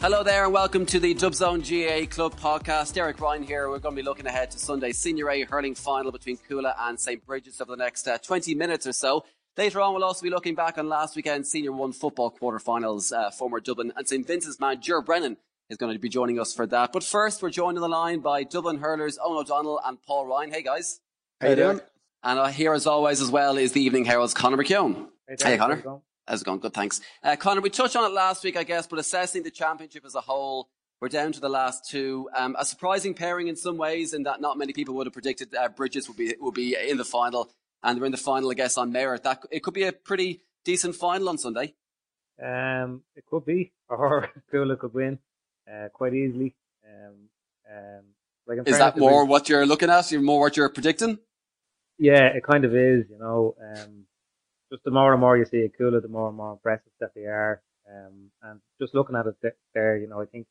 Hello there and welcome to the Dubzone GAA Club podcast. Derek Ryan here. We're going to be looking ahead to Sunday's Senior A hurling final between Cuala and St. Brigid's over the next uh, 20 minutes or so. Later on, we'll also be looking back on last weekend's Senior 1 football quarterfinals. Uh, former Dublin and St. Vincent's man, Ger Brennan, is going to be joining us for that. But first, we're joined on the line by Dublin hurlers Owen O'Donnell and Paul Ryan. Hey, guys. How you doing? And uh, here, as always, as well, is the Evening Herald's Conor McKeown. Hey, Hey, Derek, Conor. how's it going? How's it going? Good, thanks. Uh, Connor, we touched on it last week, I guess, but assessing the championship as a whole, we're down to the last two. Um, a surprising pairing in some ways, in that not many people would have predicted uh, Brigid's would be would be in the final, and they're in the final, I guess, on merit. That it could be a pretty decent final on Sunday. Um, it could be, or Cuala could win uh, quite easily. Um, um, like Is that more Brigid's- what you're looking at? You're more what you're predicting? Yeah, it kind of is. You know, um, just the more and more you see a Cuala, the more and more impressive that they are. Um, and just looking at it there, you know, I think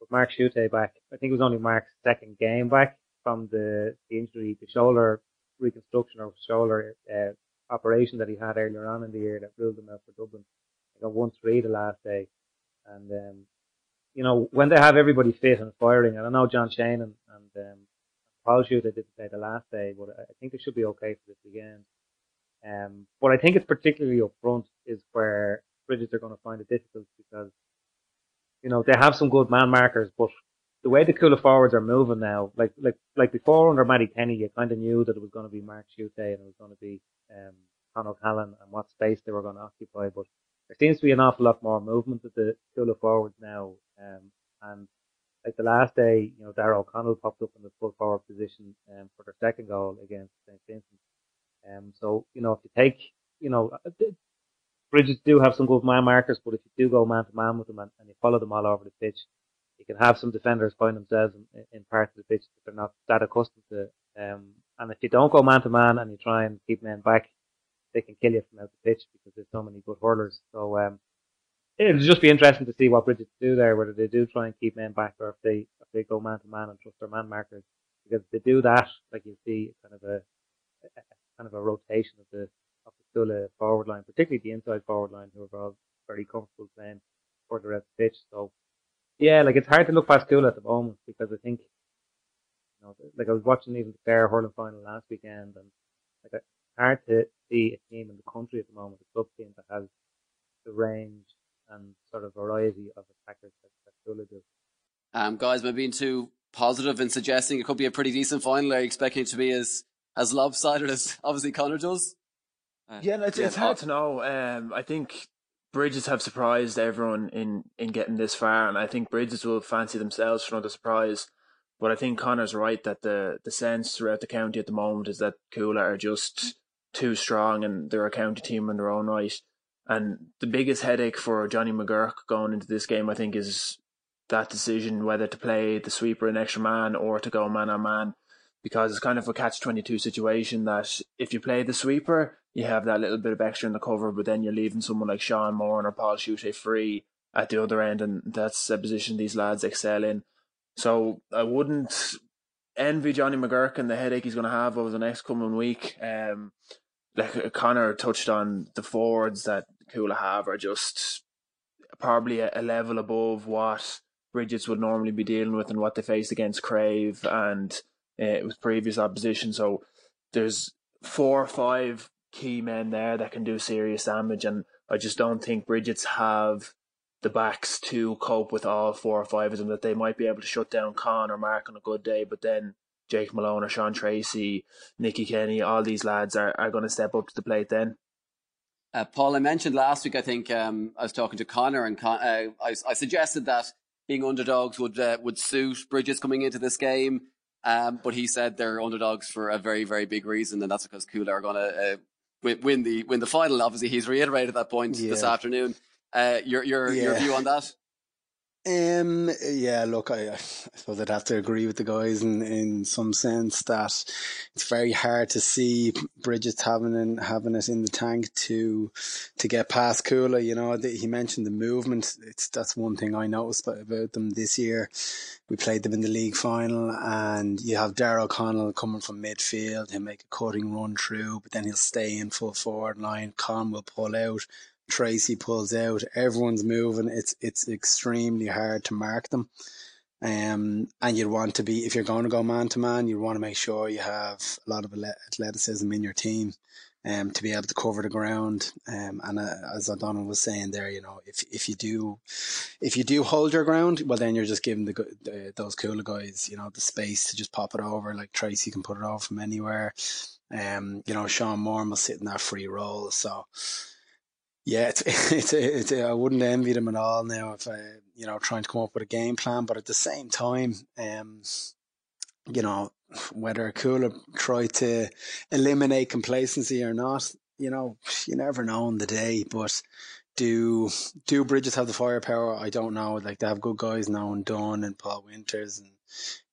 with Mark Schutte back, I think it was only Mark's second game back from the, the injury, the shoulder reconstruction or shoulder uh, operation that he had earlier on in the year that ruled him out for Dublin. He got one three the last day, and um, you know when they have everybody fit and firing, and I know John Shane and, and um, Paul Schutte didn't play the last day, but I I think they should be okay for this weekend. Um, what I think is particularly up front is where Brigid's are going to find it difficult because, you know, they have some good man markers, but the way the Cuala forwards are moving now, like, like, like before under Mattie Kenny, you kind of knew that it was going to be Mark Schutte and it was going to be, um, Con O'Callaghan and what space they were going to occupy, but there seems to be an awful lot more movement at the Cuala forwards now, um, and like the last day, you know, Darragh O'Connell popped up in the full forward position, um, for their second goal against St. Vincent. Um, so, you know, if you take, you know, uh, Brigid's do have some good man markers, but if you do go man to man with them and, and you follow them all over the pitch, you can have some defenders find themselves in, in parts of the pitch that they're not that accustomed to. Um, and if you don't go man to man and you try and keep men back, they can kill you from out the pitch because there's so many good hurlers. So, um, it'll just be interesting to see what Brigid's do there, whether they do try and keep men back or if they, if they go man to man and trust their man markers. Because if they do that, like you see it's kind of a a- kind of a rotation of the of the Cuala forward line, particularly the inside forward line, who are all very comfortable playing further out the pitch. So yeah, like it's hard to look past Cuala at the moment because I think you know, like I was watching even the Clare hurling final last weekend, and like it's hard to see a team in the country at the moment, a club team that has the range and sort of variety of attackers that, that Cuala do. Um, guys, I being too positive in suggesting it could be a pretty decent final? Are you expecting it to be as as lopsided as obviously Connor does? Uh, Yeah, no, it's, yeah, it's hard to know. Um, I think Brigid's have surprised everyone in, in getting this far, and I think Brigid's will fancy themselves for another surprise. But I think Connor's right that the, the sense throughout the county at the moment is that Cuala are just too strong and they're a county team in their own right. And the biggest headache for Johnny McGurk going into this game, I think, is that decision whether to play the sweeper in extra man or to go man on man. Because it's kind of a catch 22 situation that if you play the sweeper, you have that little bit of extra in the cover, but then you're leaving someone like Sean Moran or Paul Schutte free at the other end, and that's a position these lads excel in. So I wouldn't envy Johnny McGurk and the headache he's going to have over the next coming week. Um, like Connor touched on, the forwards that Cuala have are just probably a, a level above what Brigid's would normally be dealing with and what they faced against Craobh and uh, with previous opposition. So there's four or five key men there that can do serious damage, and I just don't think Brigid's have the backs to cope with all four or five of them. That they might be able to shut down Con or Mark on a good day, but then Jake Malone or Sean Treacy, Nicky Kenny, all these lads are, are going to step up to the plate then. Uh, Paul, I mentioned last week. I think um, I was talking to Connor, and Con- uh, I, I suggested that being underdogs would uh, would suit Brigid's coming into this game. Um, but he said they're underdogs for a very very big reason, and that's because Cuala are going to uh, win, win the win the final. Obviously, he's reiterated that point this afternoon. Uh, your your your view on that? Um, yeah, look, I, I suppose I'd have to agree with the guys in, in some sense that it's very hard to see Brigid's having in, having it in the tank to to get past Cuala. You know, the, he mentioned the movement. It's that's one thing I noticed about, them this year. We played them in the league final, and you have Darragh Connell coming from midfield. He'll make a cutting run through, but then he'll stay in full forward line. Con will pull out. Treacy pulls out, everyone's moving. It's it's extremely hard to mark them. Um, and you'd want to be if you're going to go man to man, you'd want to make sure you have a lot of athleticism in your team um, to be able to cover the ground. Um, and uh, as O'Donnell was saying there, you know, if if you do if you do hold your ground, well, then you're just giving the, the those Cuala guys, you know, the space to just pop it over. Like Treacy can put it over from anywhere. Um, you know, Sean Moran will sit in that free role. So. Yeah, it's, it's, it's, I wouldn't envy them at all now if you know, trying to come up with a game plan. But at the same time, um, you know, whether Cuala try to eliminate complacency or not, you know, you never know in the day. But do do Brigid's have the firepower? I don't know. Like they have good guys now and Dunn and Paul Winters and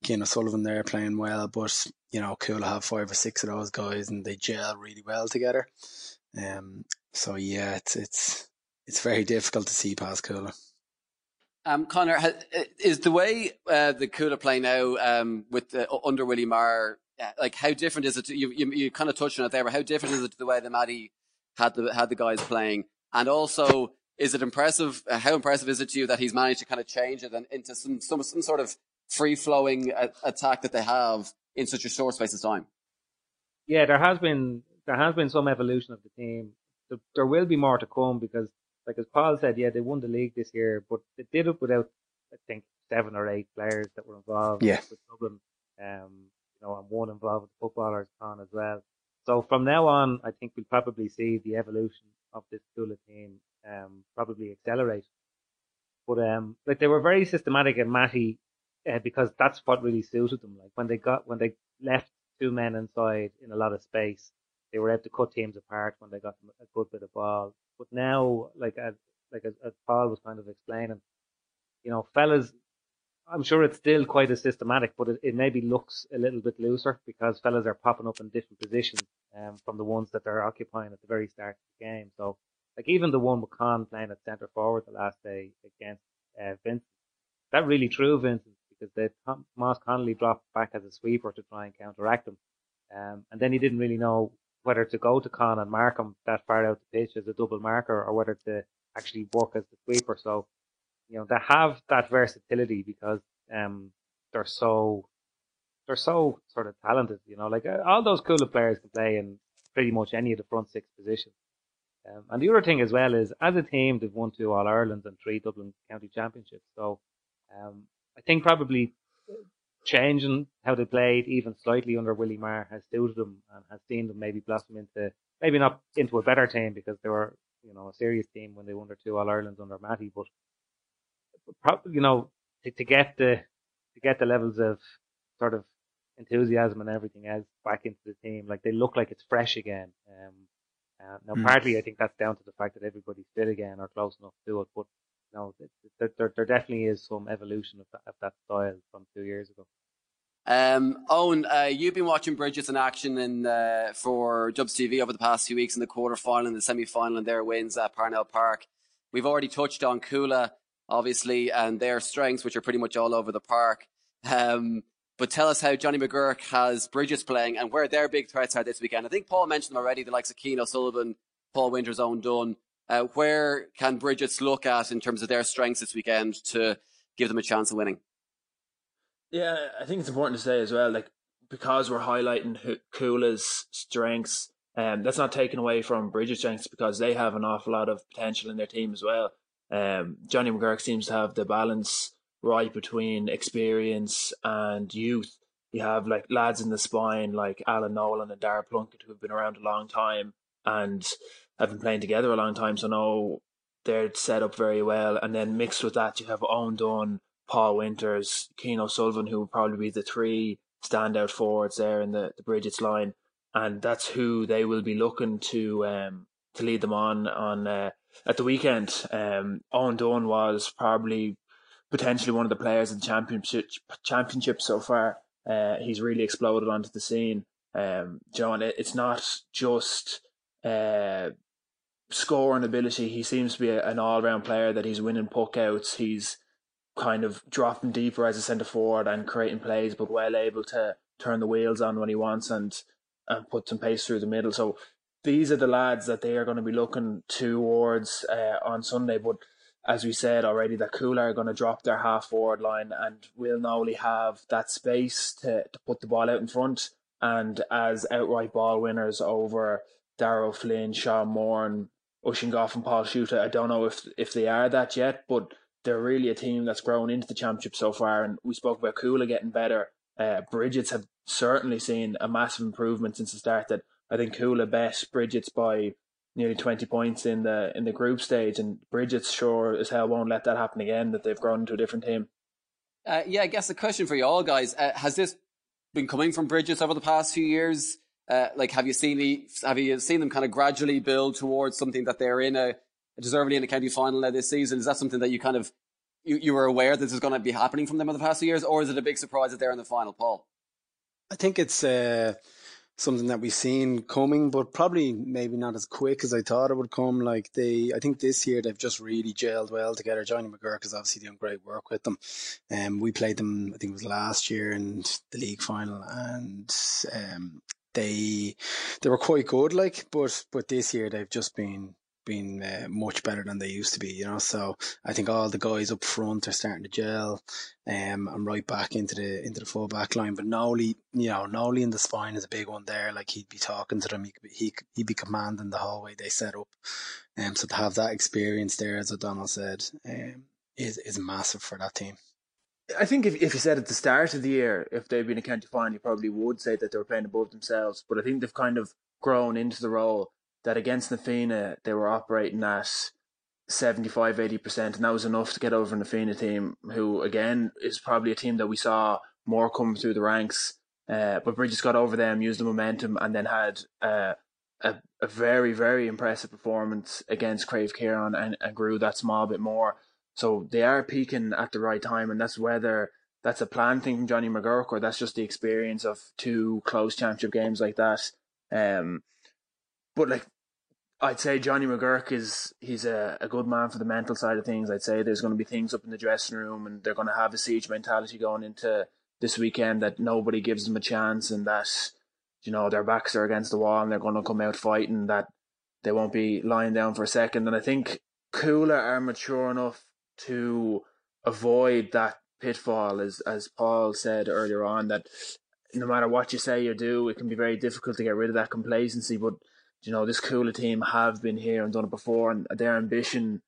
Cian O'Sullivan there playing well, but you know, Cuala have five or six of those guys and they gel really well together. Um, so yeah, it's it's it's very difficult to see past Cuala. Um, Connor, is the way uh, the Cuala play now um, with the, under Willie Maher, like how different is it? To, you, you, you kind of touched on it there, but how different is it to the way that Mattie had the had the guys playing? And also, is it impressive? Uh, how impressive is it to you that he's managed to kind of change it and into some some, some sort of free flowing uh, attack that they have in such a short space of time? Yeah, there has been there has been some evolution of the team. There, there will be more to come because like as Paul said, yeah, they won the league this year, but they did it without, I think, seven or eight players that were involved. Yeah. With Dublin, um, you know, and one involved with the footballers on as well. So from now on, I think we'll probably see the evolution of this Cuala team, um, probably accelerate. But um, like they were very systematic and Mattie, uh, because that's what really suited them. Like when they got when they left two men inside in a lot of space, they were able to cut teams apart when they got a good bit of ball. But now, like as like as, as Paul was kind of explaining, you know, fellas, I'm sure it's still quite as systematic, but it, it maybe looks a little bit looser because fellas are popping up in different positions um, from the ones that they're occupying at the very start of the game. So, like even the one with Con playing at centre forward the last day against uh, Vincent, that really threw Vincent because they Moss Connolly dropped back as a sweeper to try and counteract him, um, and then he didn't really know whether to go to Con and mark him that far out the pitch as a double marker or whether to actually work as the sweeper. So, you know, they have that versatility because um, they're so they're so sort of talented. You know, like uh, all those Cuala players can play in pretty much any of the front six positions. Um, and the other thing as well is, as a team, they've won two All Irelands and three Dublin County Championships. So, um, I think probably changing how they played even slightly under Willie Maher has suited them and has seen them maybe blossom into maybe not into a better team because they were you know a serious team when they won their two All Irelands under Mattie, but probably you know to, to get the to get the levels of sort of enthusiasm and everything else back into the team, like they look like it's fresh again. Um, uh, now, mm. partly I think that's down to the fact that everybody's fit again or close enough to it, but no, there, there, there definitely is some evolution of that, of that style from two years ago. Um, Owen, uh, you've been watching Brigid's in action in, uh, for Dubs TV over the past few weeks in the quarterfinal and the semi final and their wins at Parnell Park. We've already touched on Cuala, obviously, and their strengths, which are pretty much all over the park. Um, but tell us how Johnny McGurk has Brigid's playing and where their big threats are this weekend. I think Paul mentioned them already, the likes of Cian O'Sullivan, Paul Winters, Owen Dunn. Uh, where can Brigid's look at in terms of their strengths this weekend to give them a chance of winning? Yeah, I think it's important to say as well, like because we're highlighting Cuala's strengths, um, that's not taken away from Brigid's strengths because they have an awful lot of potential in their team as well. Um, Johnny McGuirk seems to have the balance right between experience and youth. You have like lads in the spine like Alan Nolan and Dara Plunkett who have been around a long time and have been playing together a long time, so know they're set up very well. And then mixed with that, you have Owen Dunn, Paul Winters, Cian O'Sullivan, who would probably be the three standout forwards there in the, the Brigid's line. And that's who they will be looking to um, to lead them on on uh, at the weekend. Um, Owen Dunn was probably potentially one of the players in the championship championship so far. Uh, he's really exploded onto the scene. Um, John, it, it's not just uh, scoring ability. He seems to be a, an all round player that he's winning puck outs. He's kind of dropping deeper as a centre forward and creating plays, but well able to turn the wheels on when he wants and and put some pace through the middle. So these are the lads that they are going to be looking towards uh, on Sunday. But as we said already, that Cuala are going to drop their half forward line and will not only have that space to, to put the ball out in front and as outright ball winners over Darragh Flynn, Sean Moran, and Oisin Gough and Paul Schutte. I don't know if if they are that yet, but they're really a team that's grown into the championship so far. And we spoke about Cuala getting better. Uh, Brigid's have certainly seen a massive improvement since the start. That I think Cuala best Brigid's by nearly twenty points in the in the group stage, and Brigid's sure as hell won't let that happen again. That they've grown into a different team. Uh, yeah, I guess the question for you all guys: uh, Has this been coming from Brigid's over the past few years? Uh, like, have you seen the, have you seen them kind of gradually build towards something that they're in a, deservedly in a county final this season? Is that something that you kind of you, you were aware that this is going to be happening from them over the past few years, or is it a big surprise that they're in the final, Paul? I think it's uh, something that we've seen coming, but probably maybe not as quick as I thought it would come. Like they, I think this year they've just really gelled well together. Johnny McGurk is obviously doing great work with them. Um, we played them, I think it was last year in the league final, and um, they they were quite good. Like, but but this year they've just been been uh, much better than they used to be, you know. So I think all the guys up front are starting to gel, um, and right back into the into the full back line. But Nolly, you know, Nolly in the spine is a big one there. Like he'd be talking to them, he he he'd be commanding the hallway they set up. Um, so to have that experience there, as O'Donnell said, um, is is massive for that team. I think if, if you said at the start of the year, if they'd been a county final, you probably would say that they were playing above themselves. But I think they've kind of grown into the role that against Na Fianna they were operating at 75 80% and that was enough to get over Na Fianna team who again is probably a team that we saw more come through the ranks. Uh, but Brigid's got over them used the momentum and then had uh, a, a very very impressive performance against Craobh Chiaráin and, and grew that small bit more. So they are peaking at the right time and that's whether that's a plan thing from Johnny McGurk or that's just the experience of two close championship games like that. Um, but like I'd say Johnny McGuirk is he's a, a good man for the mental side of things. I'd say there's going to be things up in the dressing room, and they're going to have a siege mentality going into this weekend that nobody gives them a chance, and that you know their backs are against the wall, and they're going to come out fighting. That they won't be lying down for a second. And I think Cuala are mature enough to avoid that pitfall, as as Paul said earlier on, that no matter what you say or do, it can be very difficult to get rid of that complacency, but you know, this Cuala team have been here and done it before, and their ambition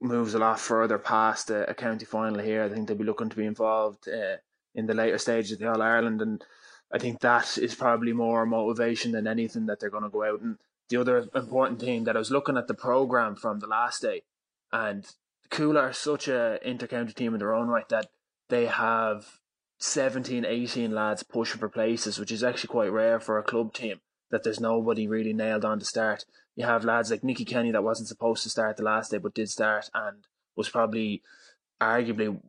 moves a lot further past a, a county final here. I think they'll be looking to be involved uh, in the later stages of the All Ireland, and I think that is probably more motivation than anything that they're going to go out. And the other important thing that I was looking at the program from the last day, and Cuala are such a inter-county team in their own right that they have 17, 18 lads pushing for places, which is actually quite rare for a club team that there's nobody really nailed on to start. You have lads like Nicky Kenny that wasn't supposed to start the last day but did start and was probably arguably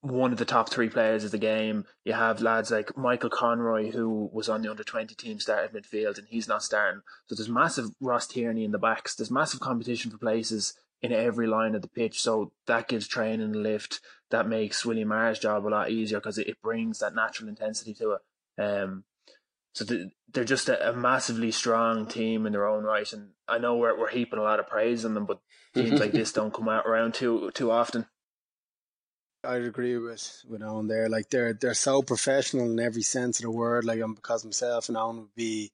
one of the top three players of the game. You have lads like Michael Conroy, who was on the under 20 team, started midfield, and he's not starting. So there's massive Ross Tierney in the backs. There's massive competition for places in every line of the pitch. So that gives training a lift. That makes William Maher's job a lot easier because it, it brings that natural intensity to it. Um, so they're just a, a, massively strong team in their own right, and I know we're we're heaping a lot of praise on them, but teams like this don't come out around too too often. I'd agree with with Owen there. Like they're they're so professional in every sense of the word. Like I'm because myself and Owen would be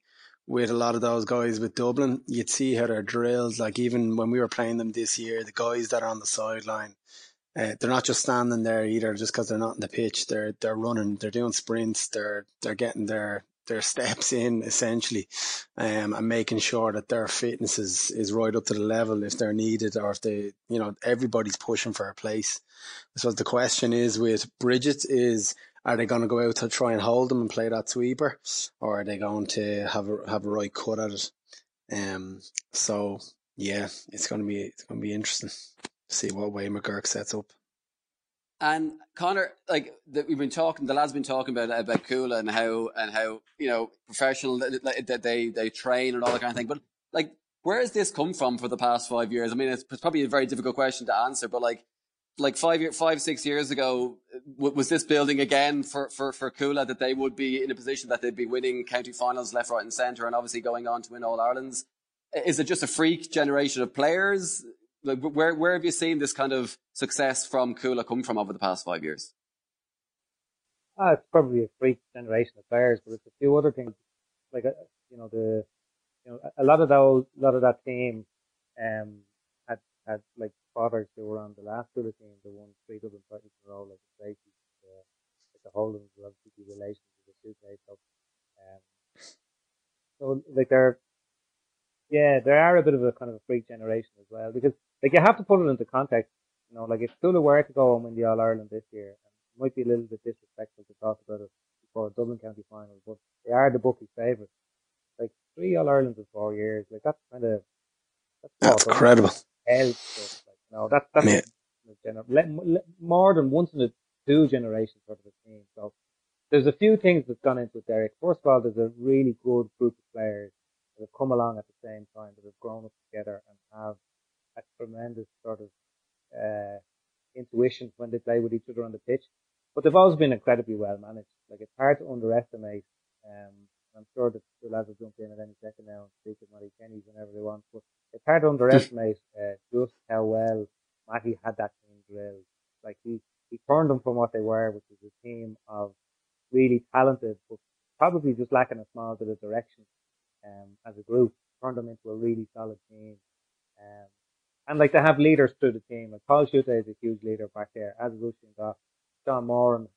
with a lot of those guys with Dublin. You'd see how they're drilled. Like even when we were playing them this year, the guys that are on the sideline, uh, they're not just standing there either just because they're not in the pitch. They're they're running. They're doing sprints. They're they're getting their their steps in essentially, um, and making sure that their fitness is, is right up to the level if they're needed or if they, you know, everybody's pushing for a place. So the question is with Bridget is, are they going to go out to try and hold them and play that sweeper, or are they going to have a have a right cut at it? Um, so yeah, it's going to be it's going to be interesting to see what way McGurk sets up. And Conor, like the, we've been talking, the lads been talking about about Cuala and how and how you know professional that they they train and all that kind of thing. But like, where has this come from for the past five years? I mean, it's, probably a very difficult question to answer, but like, like five year, five six years ago, was this building again for for for Cuala that they would be in a position that they'd be winning county finals left, right, and centre, and obviously going on to win All Ireland's? is it just a freak generation of players? Like, where where have you seen this kind of success from Cuala come from over the past five years? Uh, it's probably a freak generation of players, but it's a few other things. Like, uh, you know, the, you know, a lot of those, a lot of that team, um, had, had like fathers who were on the last Cuala team, the won three Dublin titles in a row, like the Tracy, the, like the were obviously relations with the two so, um, so like they're, yeah, they are a bit of a kind of a freak generation as well because like you have to put it into context. You know, like if Cuala were to go and win the All Ireland this year, it might be a little bit disrespectful to talk about it before a Dublin County final, but they are the bookie favourites. Like three All Irelands in four years, like that's kind of that's, that's incredible. Hell stuff. Like, you know, that, that's yeah. gener- more than once in a two generations sort of a team. So there's a few things that's gone into it, Derek. First of all, there's a really good group of players that have come along at the same time, that have grown up together and have a tremendous sort of uh, intuition when they play with each other on the pitch. But they've always been incredibly well managed. Like it's hard to underestimate. Um, I'm sure that the lads will jump in at any second now and speak with Mattie Kenny whenever they want. But it's hard to underestimate uh, just how well Mattie had that team drilled. Like he he turned them from what they were, which was a team of really talented, but probably just lacking a small bit of direction um, as a group. Turned them into a really solid team. Um, and like they have leaders through the team. Like Paul Schutte is a huge leader back there, as Oisin Gough. Sean Moran,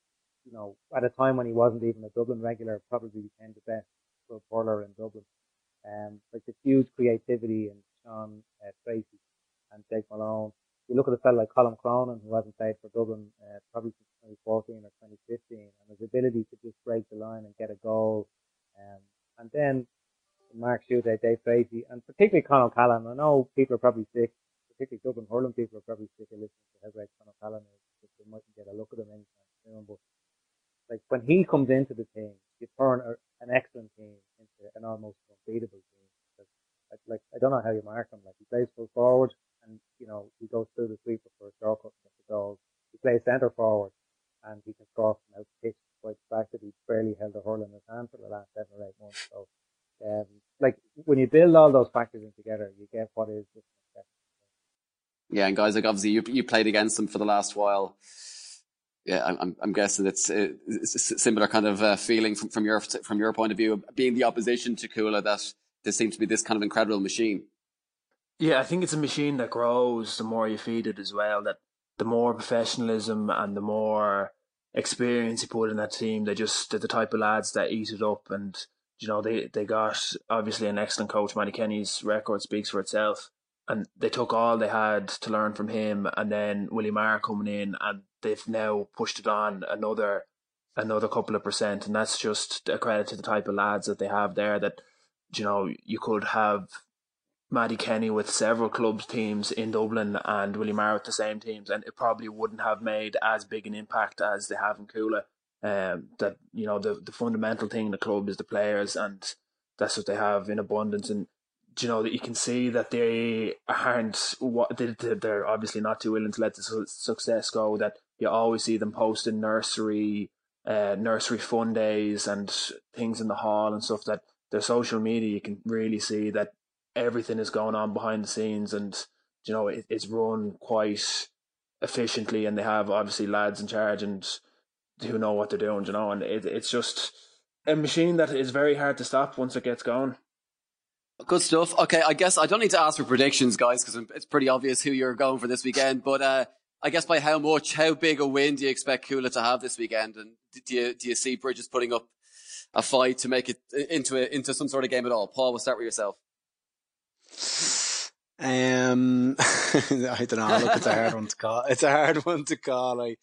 you know, at a time when he wasn't even a Dublin regular, probably became the best club hurler in Dublin. Um, like the huge creativity in Sean uh, Treacy and Jake Malone. You look at a fellow like Colm Cronin, who hasn't played for Dublin uh, probably since 2014 or 2015, and his ability to just break the line and get a goal. Um, and then Mark Schutte, Dave Treacy, and particularly Con O'Callaghan. I know people are probably sick particularly Dublin hurling people are probably sick of listening to how great Con O'Callaghan is because they mightn't get a look at him anytime soon. But like when he comes into the team, you turn a, an excellent team into an almost unbeatable team. Like, like I don't know how you mark him. Like he plays full forward, and you know he goes through the sweeper for a shortcut and the goals. He plays centre forward, and he can score from out pitch. Despite the fact that he's barely held a hurl in his hand for the last seven or eight months. So, um, like when you build all those factors in together, you get what is yeah, and guys, like obviously you you played against them for the last while. Yeah, I'm I'm guessing it's, it's a similar kind of uh, feeling from, from your from your point of view, being the opposition to Cuala that there seems to be this kind of incredible machine. Yeah, I think it's a machine that grows the more you feed it as well. That the more professionalism and the more experience you put in that team, they just they're the type of lads that eat it up. And you know they they got obviously an excellent coach. Mattie Kenny's record speaks for itself and they took all they had to learn from him, and then Willie Maher coming in, and they've now pushed it on another another couple of percent, and that's just a credit to the type of lads that they have there. That you know you could have Mattie Kenny with several clubs teams in Dublin and Willie Maher with the same teams, and it probably wouldn't have made as big an impact as they have in Cuala. Um, that you know the the fundamental thing in the club is the players, and that's what they have in abundance. And you know that you can see that they aren't what they, they're obviously not too willing to let the success go. That you always see them posting nursery, uh, nursery fun days and things in the hall and stuff. That their social media, you can really see that everything is going on behind the scenes, and you know it, it's run quite efficiently, and they have obviously lads in charge and who know what they're doing. You know, and it, it's just a machine that is very hard to stop once it gets going. Good stuff. Okay, I guess I don't need to ask for predictions, guys, because it's pretty obvious who you're going for this weekend. But uh, I guess by how much, how big a win do you expect Cuala to have this weekend? And do you do you see Brigid's putting up a fight to make it into a, into some sort of game at all? Paul, we'll start with yourself. Um, I don't know. Look, it's a hard one to call. It's a hard one to call. I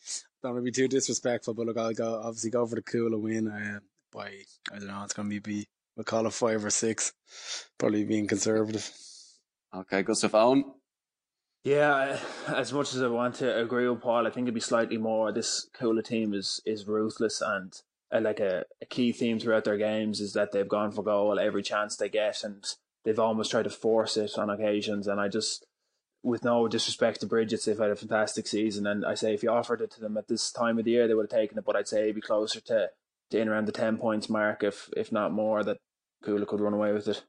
don't want to be too disrespectful, but look, I'll go obviously go for the Cuala win. Uh, by I don't know. It's going to be We'll call it five or six. Probably being conservative. Okay, Gustav Owen. Yeah, as much as I want to agree with Paul, I think it'd be slightly more. This Cuala team is is ruthless, and uh, like a, a key theme throughout their games is that they've gone for goal every chance they get, and they've almost tried to force it on occasions. And I just, with no disrespect to Brigid's, they've had a fantastic season, and I say if you offered it to them at this time of the year, they would have taken it. But I'd say it'd be closer to in around the 10 points mark, if if not more, that Cuala could run away with it.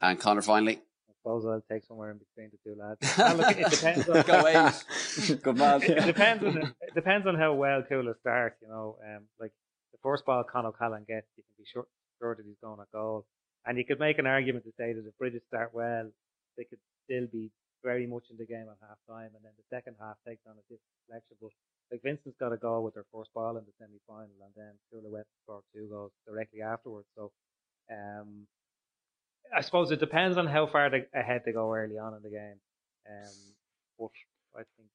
And Connor, finally. I suppose I'll take somewhere in between the two lads. look, it depends on Go eight. Good man. it depends on it depends on how well Cuala starts, You know, um, like the first ball Con O'Callaghan gets, you can be sure, sure that he's going at goal. And you could make an argument to say that if Brigid's start well, they could still be very much in the game at half time, and then the second half takes on a different selection. But like Vincent's got a goal with their first ball in the semi final, and then Cuala went scored two goals directly afterwards. So, um, I suppose it depends on how far they, ahead they go early on in the game. Um, but I think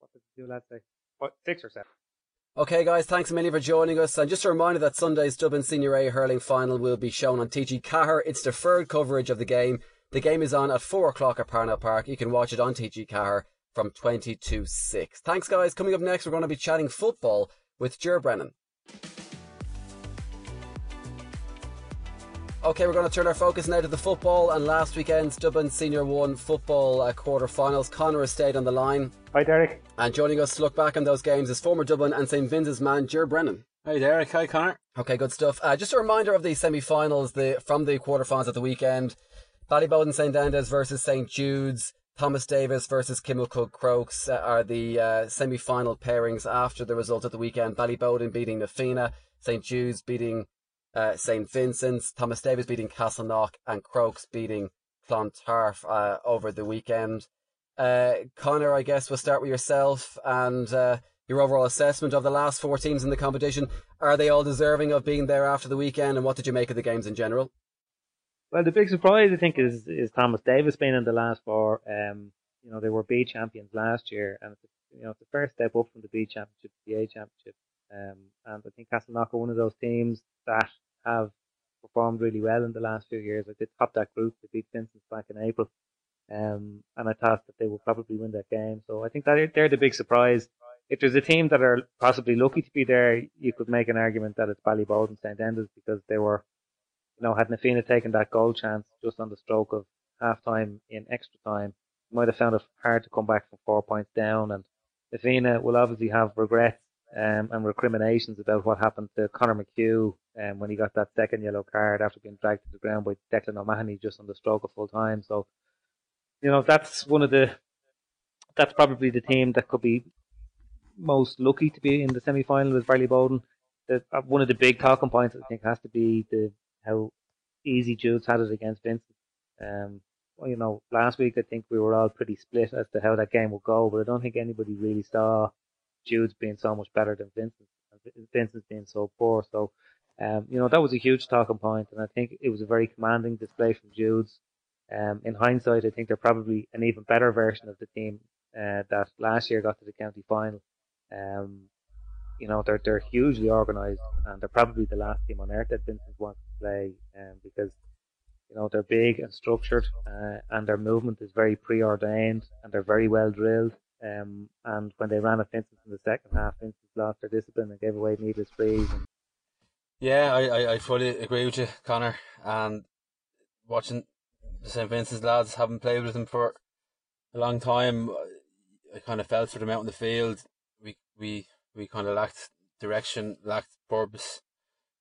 what did two lads say? What six or seven? Okay, guys, thanks million for joining us. And just a reminder that Sunday's Dublin Senior A hurling final will be shown on TG Ceathair. It's deferred coverage of the game. The game is on at 4 o'clock at Parnell Park. You can watch it on TG Ceathair from 20 to 6. Thanks, guys. Coming up next, we're going to be chatting football with Ger Brennan. Okay, we're going to turn our focus now to the football and last weekend's Dublin Senior 1 football uh, quarter-finals. Connor has stayed on the line. Hi, Derek. And joining us to look back on those games is former Dublin and St Vincent's man, Ger Brennan. Hi, Derek. Hi, Connor. Okay, good stuff. Uh, just a reminder of the semi-finals the, from the quarter-finals at the weekend. Ballyboden St Enda's versus St Jude's. Thomas Davis versus Kilmacud Crokes uh, are the uh, semi-final pairings after the result of the weekend. Ballyboden beating Na Fianna, St Jude's beating uh, St Vincent's, Thomas Davis beating Castleknock, and Crokes beating Clontarf uh, over the weekend. Uh, Connor, I guess we'll start with yourself and uh, your overall assessment of the last four teams in the competition. Are they all deserving of being there after the weekend, and what did you make of the games in general? Well, the big surprise I think is is Thomas Davis being in the last four. Um, you know they were B champions last year, and it's you know it's the first step up from the B championship to the A championship. Um, and I think Castleknock are one of those teams that have performed really well in the last few years. Like they topped that group, they beat Vincent's back in April. Um, and I thought that they would probably win that game. So I think that they're the big surprise. If there's a team that are possibly lucky to be there, you could make an argument that it's Ballyboden St Enda's because they were, you know, had Na Fianna taken that goal chance just on the stroke of half time in extra time, might have found it hard to come back from four points down. And Na Fianna will obviously have regrets um, and recriminations about what happened to Connor McHugh um, when he got that second yellow card after being dragged to the ground by Declan O'Mahony just on the stroke of full time. So, you know, that's one of the, that's probably the team that could be most lucky to be in the semi final with Ballyboden. The, uh, one of the big talking points, I think, has to be the how easy Jude's had it against Vincent. Um, well, you know, last week I think we were all pretty split as to how that game would go, but I don't think anybody really saw Jude's being so much better than Vincent, and Vincent's being so poor. So, um, you know, that was a huge talking point, and I think it was a very commanding display from Jude's. Um, in hindsight, I think they're probably an even better version of the team uh, that last year got to the county final. Um, you know, they're they're hugely organised, and they're probably the last team on earth that Vincent wants to play, um, because you know they're big and structured, uh, and their movement is very preordained, and they're very well drilled. Um, and when they ran at Vincent in the second half, Vincent lost their discipline and gave away needless frees. And... Yeah, I, I, I fully agree with you, Connor. And watching the St Vincent's lads, having played with them for a long time, I kind of felt for them out in the field. We we we kind of lacked direction, lacked purpose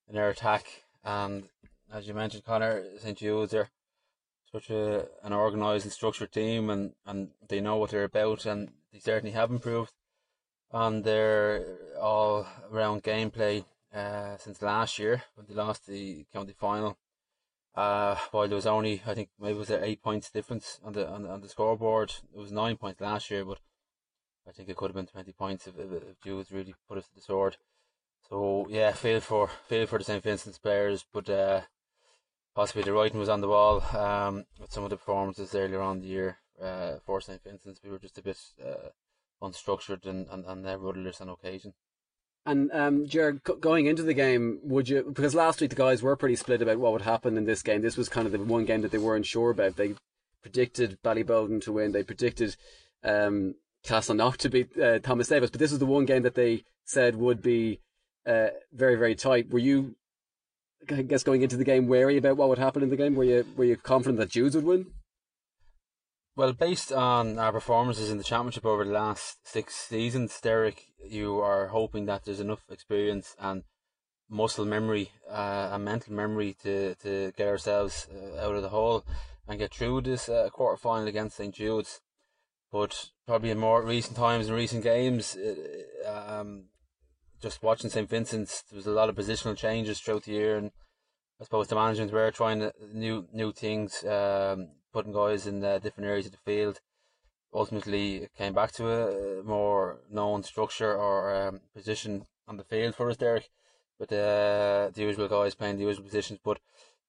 in our attack. And as you mentioned, Connor, St Jude's are such a an organised and structured team, and, and they know what they're about, and they certainly have improved on their all round gameplay uh, since last year when they lost the county final. Uh, while there was only, I think maybe was there eight points difference on the on, on the scoreboard. It was nine points last year, but I think it could have been twenty points if, if, Jude's really put us to the sword. So yeah, feel for feel for the St Vincent's players, but uh, possibly the writing was on the wall um, with some of the performances earlier on the year uh, for St Vincent's. We were just a bit uh, unstructured and, and, and rudderless on occasion. And um, Jared, going into the game, would you? Because last week the guys were pretty split about what would happen in this game. This was kind of the one game that they weren't sure about. They predicted Ballyboden to win. They predicted um, Castleknock to beat uh, Thomas Davis. But this was the one game that they said would be uh, very, very tight. Were you I guess going into the game wary about what would happen in the game? Were you were you confident that Jude's would win? Well, based on our performances in the championship over the last six seasons, Derek, you are hoping that there's enough experience and muscle memory uh, and mental memory to, to get ourselves uh, out of the hole. and get through this uh, quarter final against St Jude's. But probably in more recent times, in recent games, uh, um, just watching St Vincent's, there was a lot of positional changes throughout the year, and I suppose the management were trying new new things, um, putting guys in uh, different areas of the field. Ultimately, it came back to a more known structure or um, position on the field for us, Derek, with uh, the usual guys playing the usual positions. But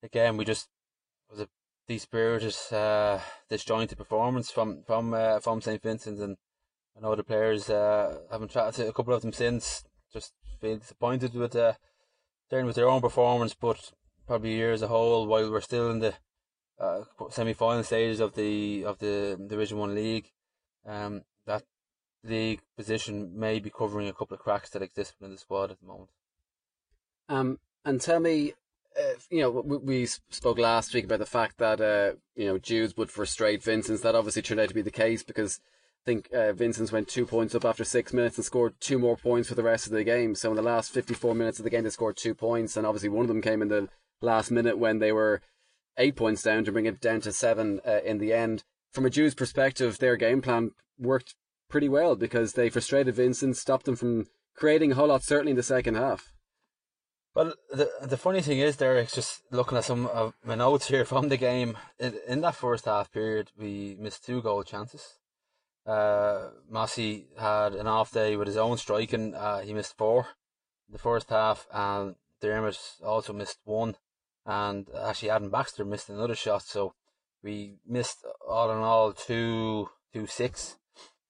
again, we just was a dispirited, uh, disjointed performance from from uh, from St Vincent, and I know the players uh, haven't chatted to a couple of them since. Just feel disappointed with uh, with their own performance, but probably year as a whole, while we're still in the uh, semi-final stages of the of the Division One league, um, that league position may be covering a couple of cracks that exist within the squad at the moment. Um, and tell me, uh, you know, we, spoke last week about the fact that uh, you know Jude's would frustrate Vincent's. That obviously turned out to be the case because I think uh, Vincent's went two points up after six minutes and scored two more points for the rest of the game. So in the last 54 minutes of the game, they scored two points, and obviously one of them came in the last minute when they were eight points down to bring it down to seven uh, in the end. From a Jude's perspective, their game plan worked pretty well because they frustrated Vincent, stopped them from creating a whole lot, certainly in the second half. Well, the the funny thing is, Derek, just looking at some of my notes here from the game, in, in that first half period, we missed two goal chances. Uh, Mossy had an off day with his own striking. Uh, he missed four in the first half, and Dermot also missed one and actually Adam Baxter missed another shot. So we missed all in all two two six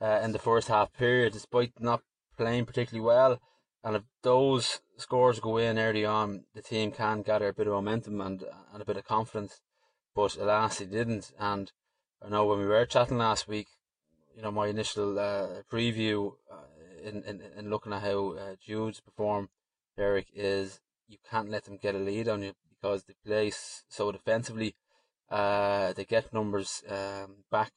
uh, in the first half period, despite not playing particularly well. And if those scores go in early on, the team can gather a bit of momentum and and a bit of confidence. But alas, it didn't. And I know when we were chatting last week, you know, my initial uh, preview uh, in, in in looking at how uh, Jude's perform, Derek, is you can't let them get a lead on you because they play so defensively. Uh, they get numbers um, back,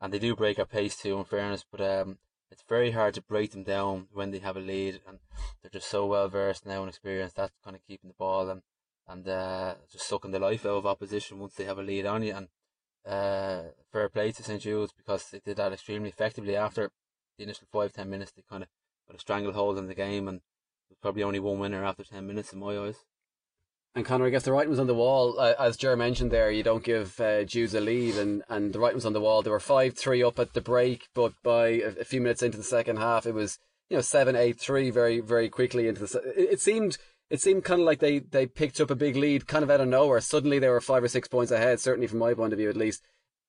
and they do break our pace too. In fairness, but um, it's very hard to break them down when they have a lead, and they're just so well versed now and experienced. That's kind of keeping the ball and and uh, just sucking the life out of opposition once they have a lead on you. And uh, fair play to St Jude's because they did that extremely effectively after the initial five ten minutes. They kind of got a stranglehold in the game, and there's probably only one winner after ten minutes in my eyes. And Connor, I guess the writing was on the wall. Uh, as Ger mentioned there, you don't give uh, Jude's a lead, and, and the writing was on the wall. They were 5 3 up at the break, but by a, a, few minutes into the second half, it was you know 7 8 3 very, very quickly into the. It, it seemed. It seemed kind of like they, they picked up a big lead kind of out of nowhere. Suddenly they were five or six points ahead, certainly from my point of view at least.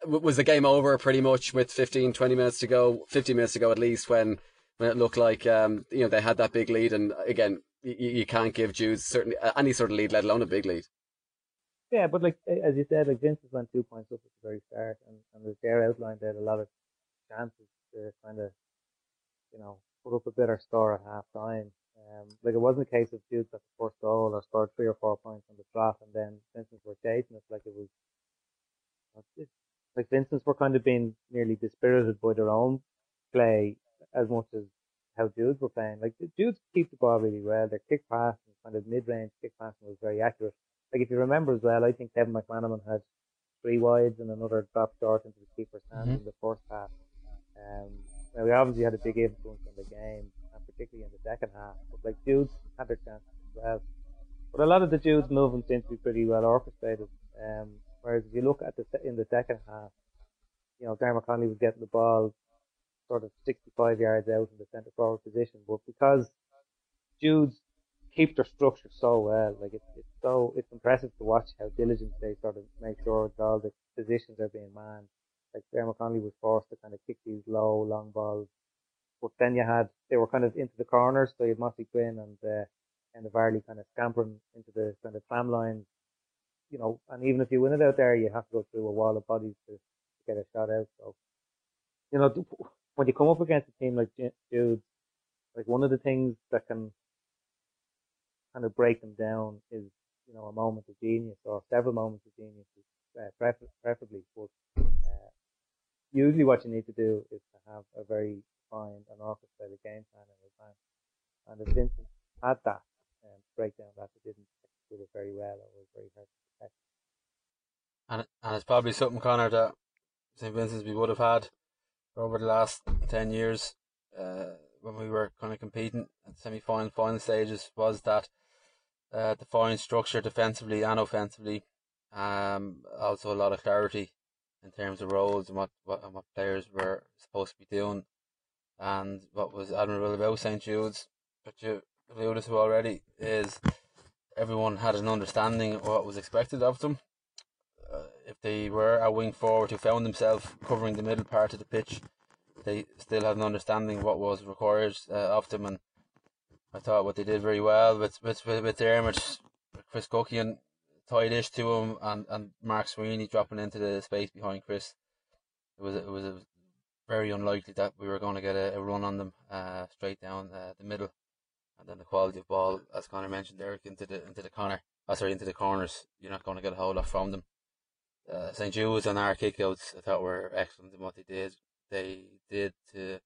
Was the game over pretty much with 15, 20 minutes to go, 50 minutes to go at least when, when it looked like, um, you know, they had that big lead. And again, you, you can't give Jude's certainly any sort of lead, let alone a big lead. Yeah, but like as you said, like Vincent went two points up at the very start, and and as Ger outlined, they had a lot of chances to kind of, you know, put up a better score at half time. Um, like it wasn't a case of Jude got the first goal or scored three or four points on the trot, and then Vincent were chasing it. Like it was, like Vincent's were kind of being nearly dispirited by their own play as much as how Jude's were playing. Like the Jude's keep the ball really well. Their kick pass and kind of mid range kick passing was very accurate. Like if you remember as well, I think Kevin McManamon had three wides and another drop short into the keeper's hand mm-hmm. in the first half. Um, now we obviously had a big influence on the game, and particularly in the second half. But like Jude's had their chances as well. But a lot of the Jude's movements seem to be pretty well orchestrated. Um, whereas if you look at the in the second half, you know, Gary McConnelly was getting the ball sort of 65 yards out in the centre forward position, but because Jude's keep their structure so well, like it's, so, it's impressive to watch how diligent they sort of make sure that all the positions are being manned. Like Graham McConnelly was forced to kind of kick these low, long balls. But then you had, they were kind of into the corners, so you had Mossy Quinn and, uh, and the Varley kind of scampering into the kind of tram line, you know, and even if you win it out there, you have to go through a wall of bodies to, to get a shot out. So, you know, when you come up against a team like Jude, like one of the things that can kind of break them down is, you know, a moment of genius or several moments of genius, uh, preferably. But uh, usually, what you need to do is to have a very fine and orchestrated game plan in advance. And if Vincent had that um, break down that, it didn't execute it very well or was very hard to protect. And and it's probably something Connor that St Vincent's we would have had over the last ten years uh, when we were kind of competing at semi final final stages was that uh, defined structure defensively and offensively. Um, also a lot of clarity in terms of roles and what, what and what players were supposed to be doing, and what was admirable about St Jude's, but you alluded to already, is everyone had an understanding of what was expected of them. If they were a wing forward who found themselves covering the middle part of the pitch, they still had an understanding what was required uh, of them, and I thought what they did very well with with with, with Dermot, Chris Guckian tight ish to him, and, and Mark Sweeney dropping into the space behind Chris. It was it was a very unlikely that we were going to get a, a run on them uh, straight down uh, the middle, and then the quality of ball, as Connor mentioned, Eric into the into the corner, oh, sorry, into the corners. You're not going to get a whole lot from them. Uh, St Jude's and our kickouts, I thought were excellent in what they did. They did to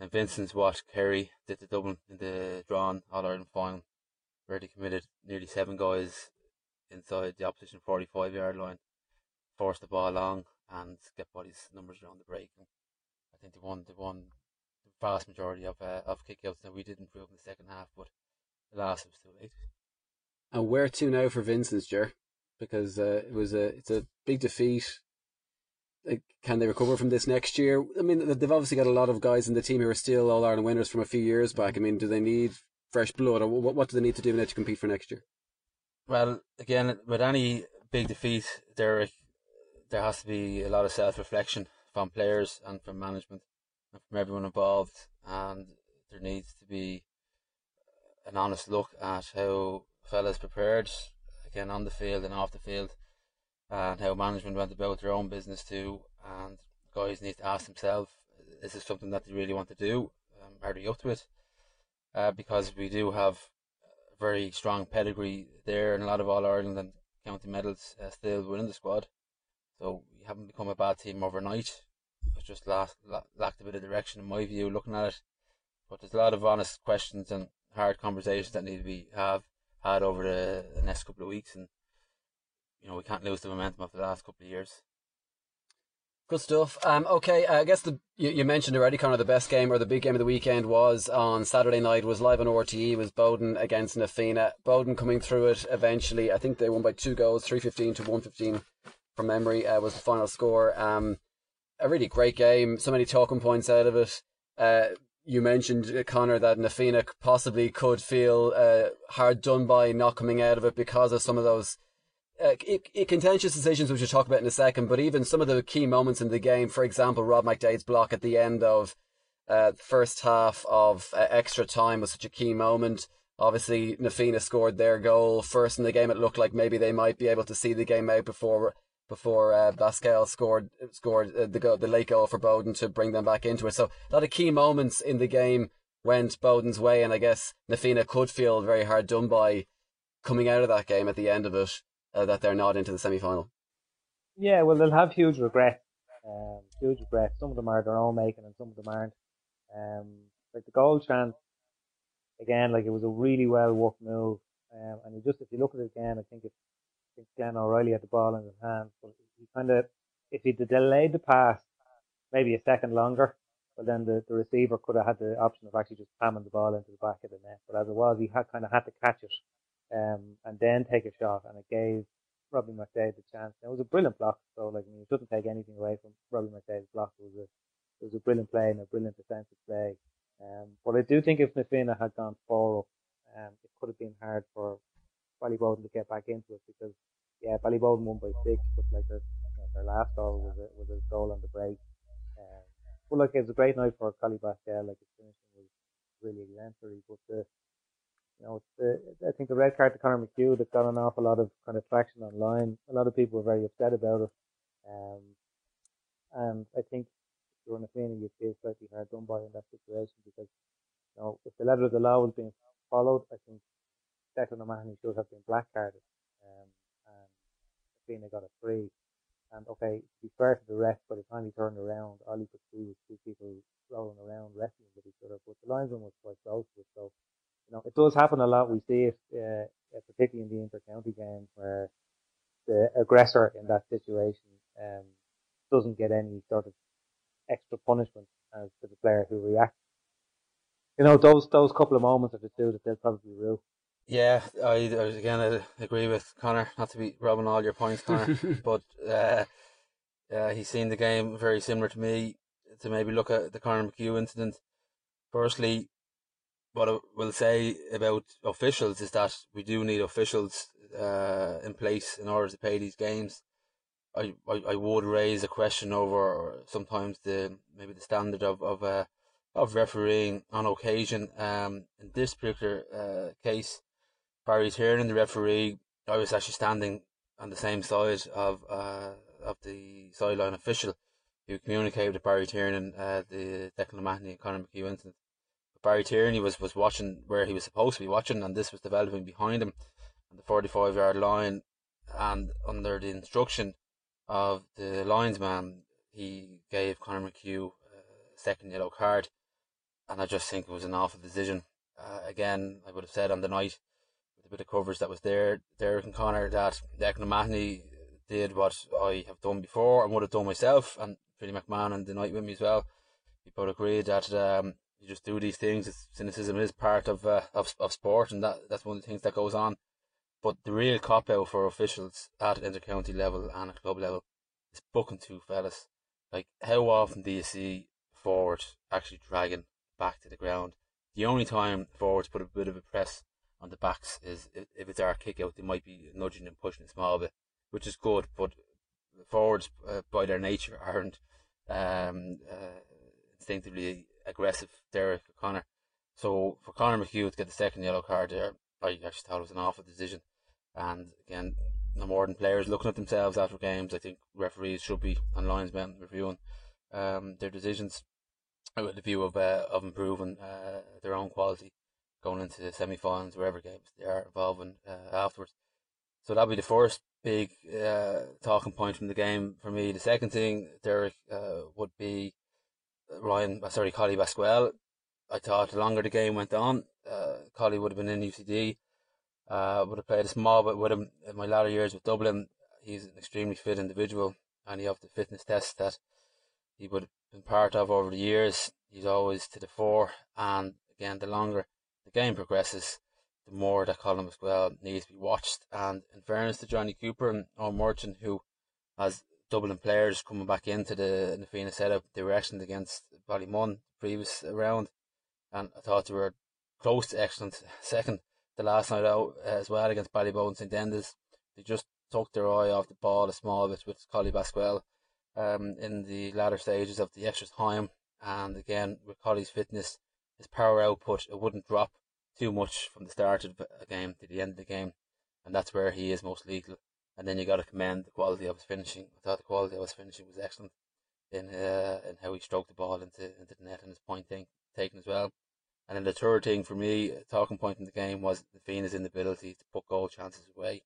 and Vincent's what Kerry did to Dublin in the drawn All Ireland final, where they committed nearly seven guys inside the opposition 45 yard line, forced the ball long, and get bodies numbers around the break. And I think they won, they won the vast majority of uh, of kickouts. Now we did improve in the second half, but the last was too late. And where to now for Vincent's, Ger? Because uh, it was a it's a big defeat can they recover from this next year? I mean, they've obviously got a lot of guys in the team who are still All Ireland winners from a few years back. I mean, do they need fresh blood, or what, what do they need to do now to compete for next year? Well, again, with any big defeat, there there has to be a lot of self reflection from players and from management and from everyone involved, and there needs to be an honest look at how fellas prepared again on the field and off the field and how management went about their own business too. And guys need to ask themselves, is this something that they really want to do? Um, are they up to it? Uh, because we do have a very strong pedigree there and a lot of All Ireland and county medals uh, still within the squad. So we haven't become a bad team overnight. It's just last, lacked a bit of direction in my view looking at it. But there's a lot of honest questions and hard conversations that need to be have had over the, the next couple of weeks and you know we can't lose the momentum of the last couple of years. Good stuff. Um, okay, I guess the you, you, mentioned already, of the best game or the big game of the weekend was on Saturday night. Was live on RTE. Was Boden against Na Fianna. Boden coming through it eventually. I think they won by two goals, three fifteen to one fifteen, from memory. Uh, was the final score. Um, a really great game. So many talking points out of it. Uh, you mentioned uh, Connor that Na Fianna possibly could feel uh, hard done by not coming out of it because of some of those uh, it, it contentious decisions which we'll talk about in a second, but even some of the key moments in the game, for example, Rob McDade's block at the end of uh, first half of uh, extra time was such a key moment. Obviously, Na Fianna scored their goal first in the game. It looked like maybe they might be able to see the game out before before uh, scored scored uh, the goal, the late goal for Boden to bring them back into it. So a lot of key moments in the game went Boden's way, and I guess Na Fianna could feel very hard done by coming out of that game at the end of it uh, that they're not into the semi final? Yeah, well, they'll have huge regrets. Um, huge regrets. Some of them are their own making, and some of them aren't. Um, like the goal chance, again, like it was a really well worked move. Um, and you just, if you look at it again, I think it's, I think O'Reilly had the ball in his hands, but he kind of, if he'd delayed the pass maybe a second longer, well then the, the receiver could have had the option of actually just pamming the ball into the back of the net. But as it was, he had kind of had to catch it um, and then take a shot, and it gave Robbie McDade the chance. it was a brilliant block, so like I mean, you shouldn't take anything away from Robbie McDade's block. It was a it was a brilliant play and a brilliant defensive play. Um, but I do think if Na Fianna had gone four up, um, it could have been hard for Ballyboden to get back into it because yeah, Ballyboden won by six, but like their you know, their last goal was a, was a goal on the break. Um, but like it was a great night for Collie Basquel. Like his finishing was really exemplary, but the you know, the, I think the red card to Conor McHugh that got an awful lot of kind of traction online. A lot of people were very upset about it. Um, and I think if you're in a feeling you feel slightly hard done by in that situation because, you know, if the letter of the law was being followed, I think Declan O'Mahony should have been black carded. Um, and Fianna got a free. And okay, be fair to the ref, by the time he turned around, all he could see was two people rolling around wrestling with each other. But the linesman was quite close to it, so you know, it does happen a lot. We see it, uh, particularly in the inter-county games where the the aggressor in that situation um, doesn't get any sort of extra punishment as to the player who reacts. You know, those those couple of moments are the two that they'll probably rue. Yeah, I, I again I agree with Connor. Not to be robbing all your points, Connor, but uh, uh, he's seen the game very similar to me. To maybe look at the Conor McHugh incident. Firstly, what I will say about officials is that we do need officials uh, in place in order to pay these games. I, I, I would raise a question over sometimes the maybe the standard of of uh, of refereeing on occasion. Um, in this particular uh, case, Barry Tiernan, and the referee, I was actually standing on the same side of uh, of the sideline official who communicated with Barry Tiernan uh, the Declan O'Mahony and Conor McHugh. Barry Tiernan was, was watching where he was supposed to be watching, and this was developing behind him on the 45 yard line. And under the instruction of the linesman, he gave Conor McHugh a second yellow card. And I just think it was an awful decision. Uh, again, I would have said on the night, with a bit of coverage that was there, Derek and Connor, that Declan O'Mahony did what I have done before and would have done myself, and Philly McMahon and the night with me as well. We both agreed that um, you just do these things. It's, cynicism is part of, uh, of of sport, and that that's one of the things that goes on. But the real cop out for officials at intercounty level and at club level is booking two fellas. Like how often do you see forwards actually dragging back to the ground? The only time forwards put a bit of a press on the backs is if it's our kick out, they might be nudging and pushing a small bit, which is good. But forwards, uh, by their nature, aren't um, uh, instinctively aggressive Derek O'Connor. So for Conor McHugh to get the second yellow card there, I actually thought it was an awful decision. And again, no more than players looking at themselves after games. I think referees should be and linesmen reviewing um, their decisions with the view of uh, of improving uh, their own quality going into the semi-finals, wherever games they are involving uh, afterwards. So that'll be the first big uh, talking point from the game for me. The second thing, Derek, uh, would be Ryan, uh, sorry, Collie Basquel. I thought the longer the game went on, uh, Collie would have been in UCD. Uh, would have played a small bit with him in my latter years with Dublin. He's an extremely fit individual, and he have the fitness test that he would have been part of over the years. He's always to the fore, and again, the longer the game progresses, the more that Colm Basquel needs to be watched. And in fairness to Johnny Cooper and Eoin Murchan, who has Dublin players coming back into the Na Fianna setup. They were excellent against Ballymun previous round, and I thought they were close to excellent second the last night out as well against Ballyboden St Enda's. They just took their eye off the ball a small bit with Collie Basquel um, in the latter stages of the extra time. And again, with Collie's fitness, his power output, it wouldn't drop too much from the start of the game to the end of the game. And that's where he is most lethal and then you got to commend the quality of his finishing. I thought the quality of his finishing was excellent in uh, in how he stroked the ball into into the net and his point thing, taken as well. And then the third thing for me, talking point in the game was the Phoenix inability to put goal chances away.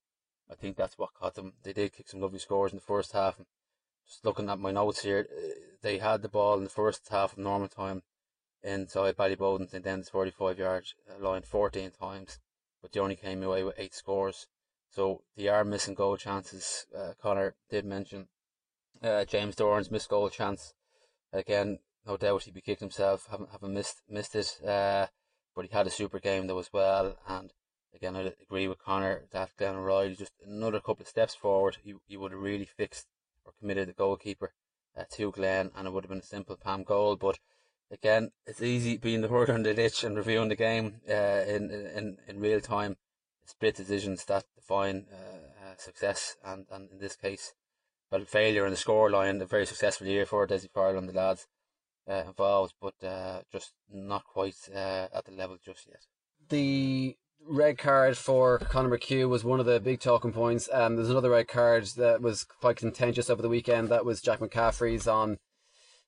I think that's what caught them. They did kick some lovely scores in the first half. And just looking at my notes here, uh, they had the ball in the first half of normal time inside Ballyboden and then 45 yard line 14 times, but they only came away with eight scores. So they are missing goal chances. Uh, Connor did mention uh, James Doran's missed goal chance. Again, no doubt he'd be kicked himself, having having missed missed it. Uh, but he had a super game though as well. And again, I agree with Connor that Glenn O'Reilly just another couple of steps forward. He he would have really fixed or committed the goalkeeper uh, to Glenn, and it would have been a simple Pam goal. But again, it's easy being the word on the ditch and reviewing the game uh, in in in real time split decisions that define uh, uh, success, and, and in this case, well, failure in the scoreline. A very successful year for Dessie Farrell and the lads uh, involved, but uh, just not quite uh, at the level just yet. The red card for Conor McHugh was one of the big talking points. Um, there's another red card that was quite contentious over the weekend. That was Jack McCaffrey's on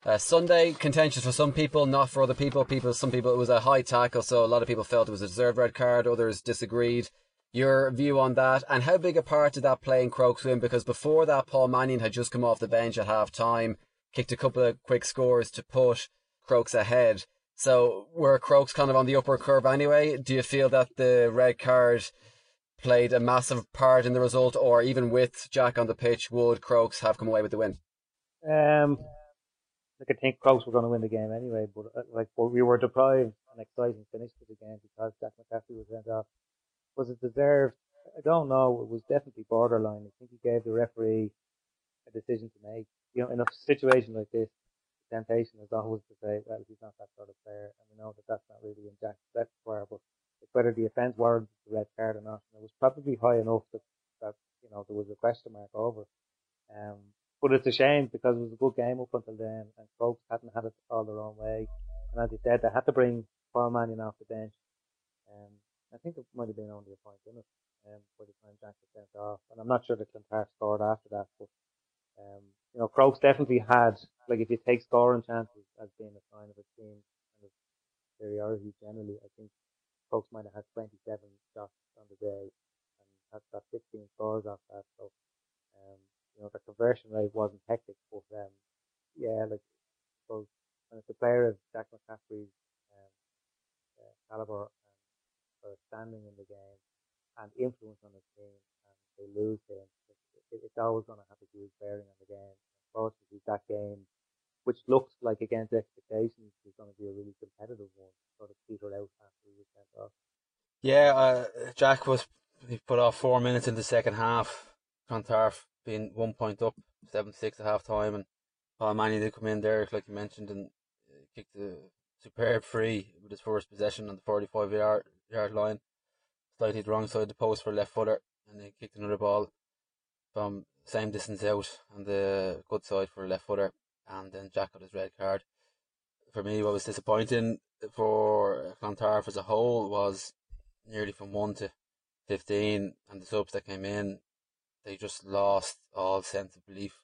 uh, Sunday, contentious for some people, not for other people. People, some people, it was a high tackle, so a lot of people felt it was a deserved red card. Others disagreed your view on that and how big a part did that play in Crokes win? Because before that, Paul Mannion had just come off the bench at half time, kicked a couple of quick scores to put Crokes ahead. So were Crokes kind of on the upper curve anyway? Do you feel that the red card played a massive part in the result, or even with Jack on the pitch, would Crokes have come away with the win? Um, like I think Crokes were going to win the game anyway, but uh, like we were deprived an exciting finish to the game because Jack McCaffrey was sent off. Was it deserved? I don't know. It was definitely borderline. I think he gave the referee a decision to make. You know, in a situation like this, the temptation is always to say, well, he's not that sort of player, and we know that that's not really in Jack's repertoire. But whether the offence warranted the red card or not, and it was probably high enough that that you know there was a question mark over. Um, but it's a shame because it was a good game up until then, and folks hadn't had it all their own way. And as you said, they had to bring Paul Mannion off the bench. Um, I think it might have been only a point in it um, by the time Jack was sent off. And I'm not sure that Clontarf scored after that, but um, you know, Crokes definitely had, like, if you take scoring chances as being a sign of a team kind of superiority generally, I think Crokes might have had 27 shots on the day and had got 16 scores off that. So, um, you know, the conversion rate wasn't hectic, but, um, yeah, like, so when it's a player of Jack McCaffrey's, um, uh, caliber of standing in the game and influence on the team and they lose him, it, it's always going to have a huge bearing on the game. Unfortunately, that game, which looked like against expectations, was going to be a really competitive one, sort of petered out after he was sent off. Yeah, uh, Jack was he put off four minutes in the second half. Clontarf being one point up, seven six at half time, and Paul Mannion did come in there, like you mentioned, and kicked a superb free with his first possession on the forty five yard yard line, slightly the wrong side of the post for left footer, and then kicked another ball from same distance out on the good side for left footer, and then Jack got his red card. For me, what was disappointing for Clontarf as a whole was nearly from 1 to 15, and the subs that came in, they just lost all sense of belief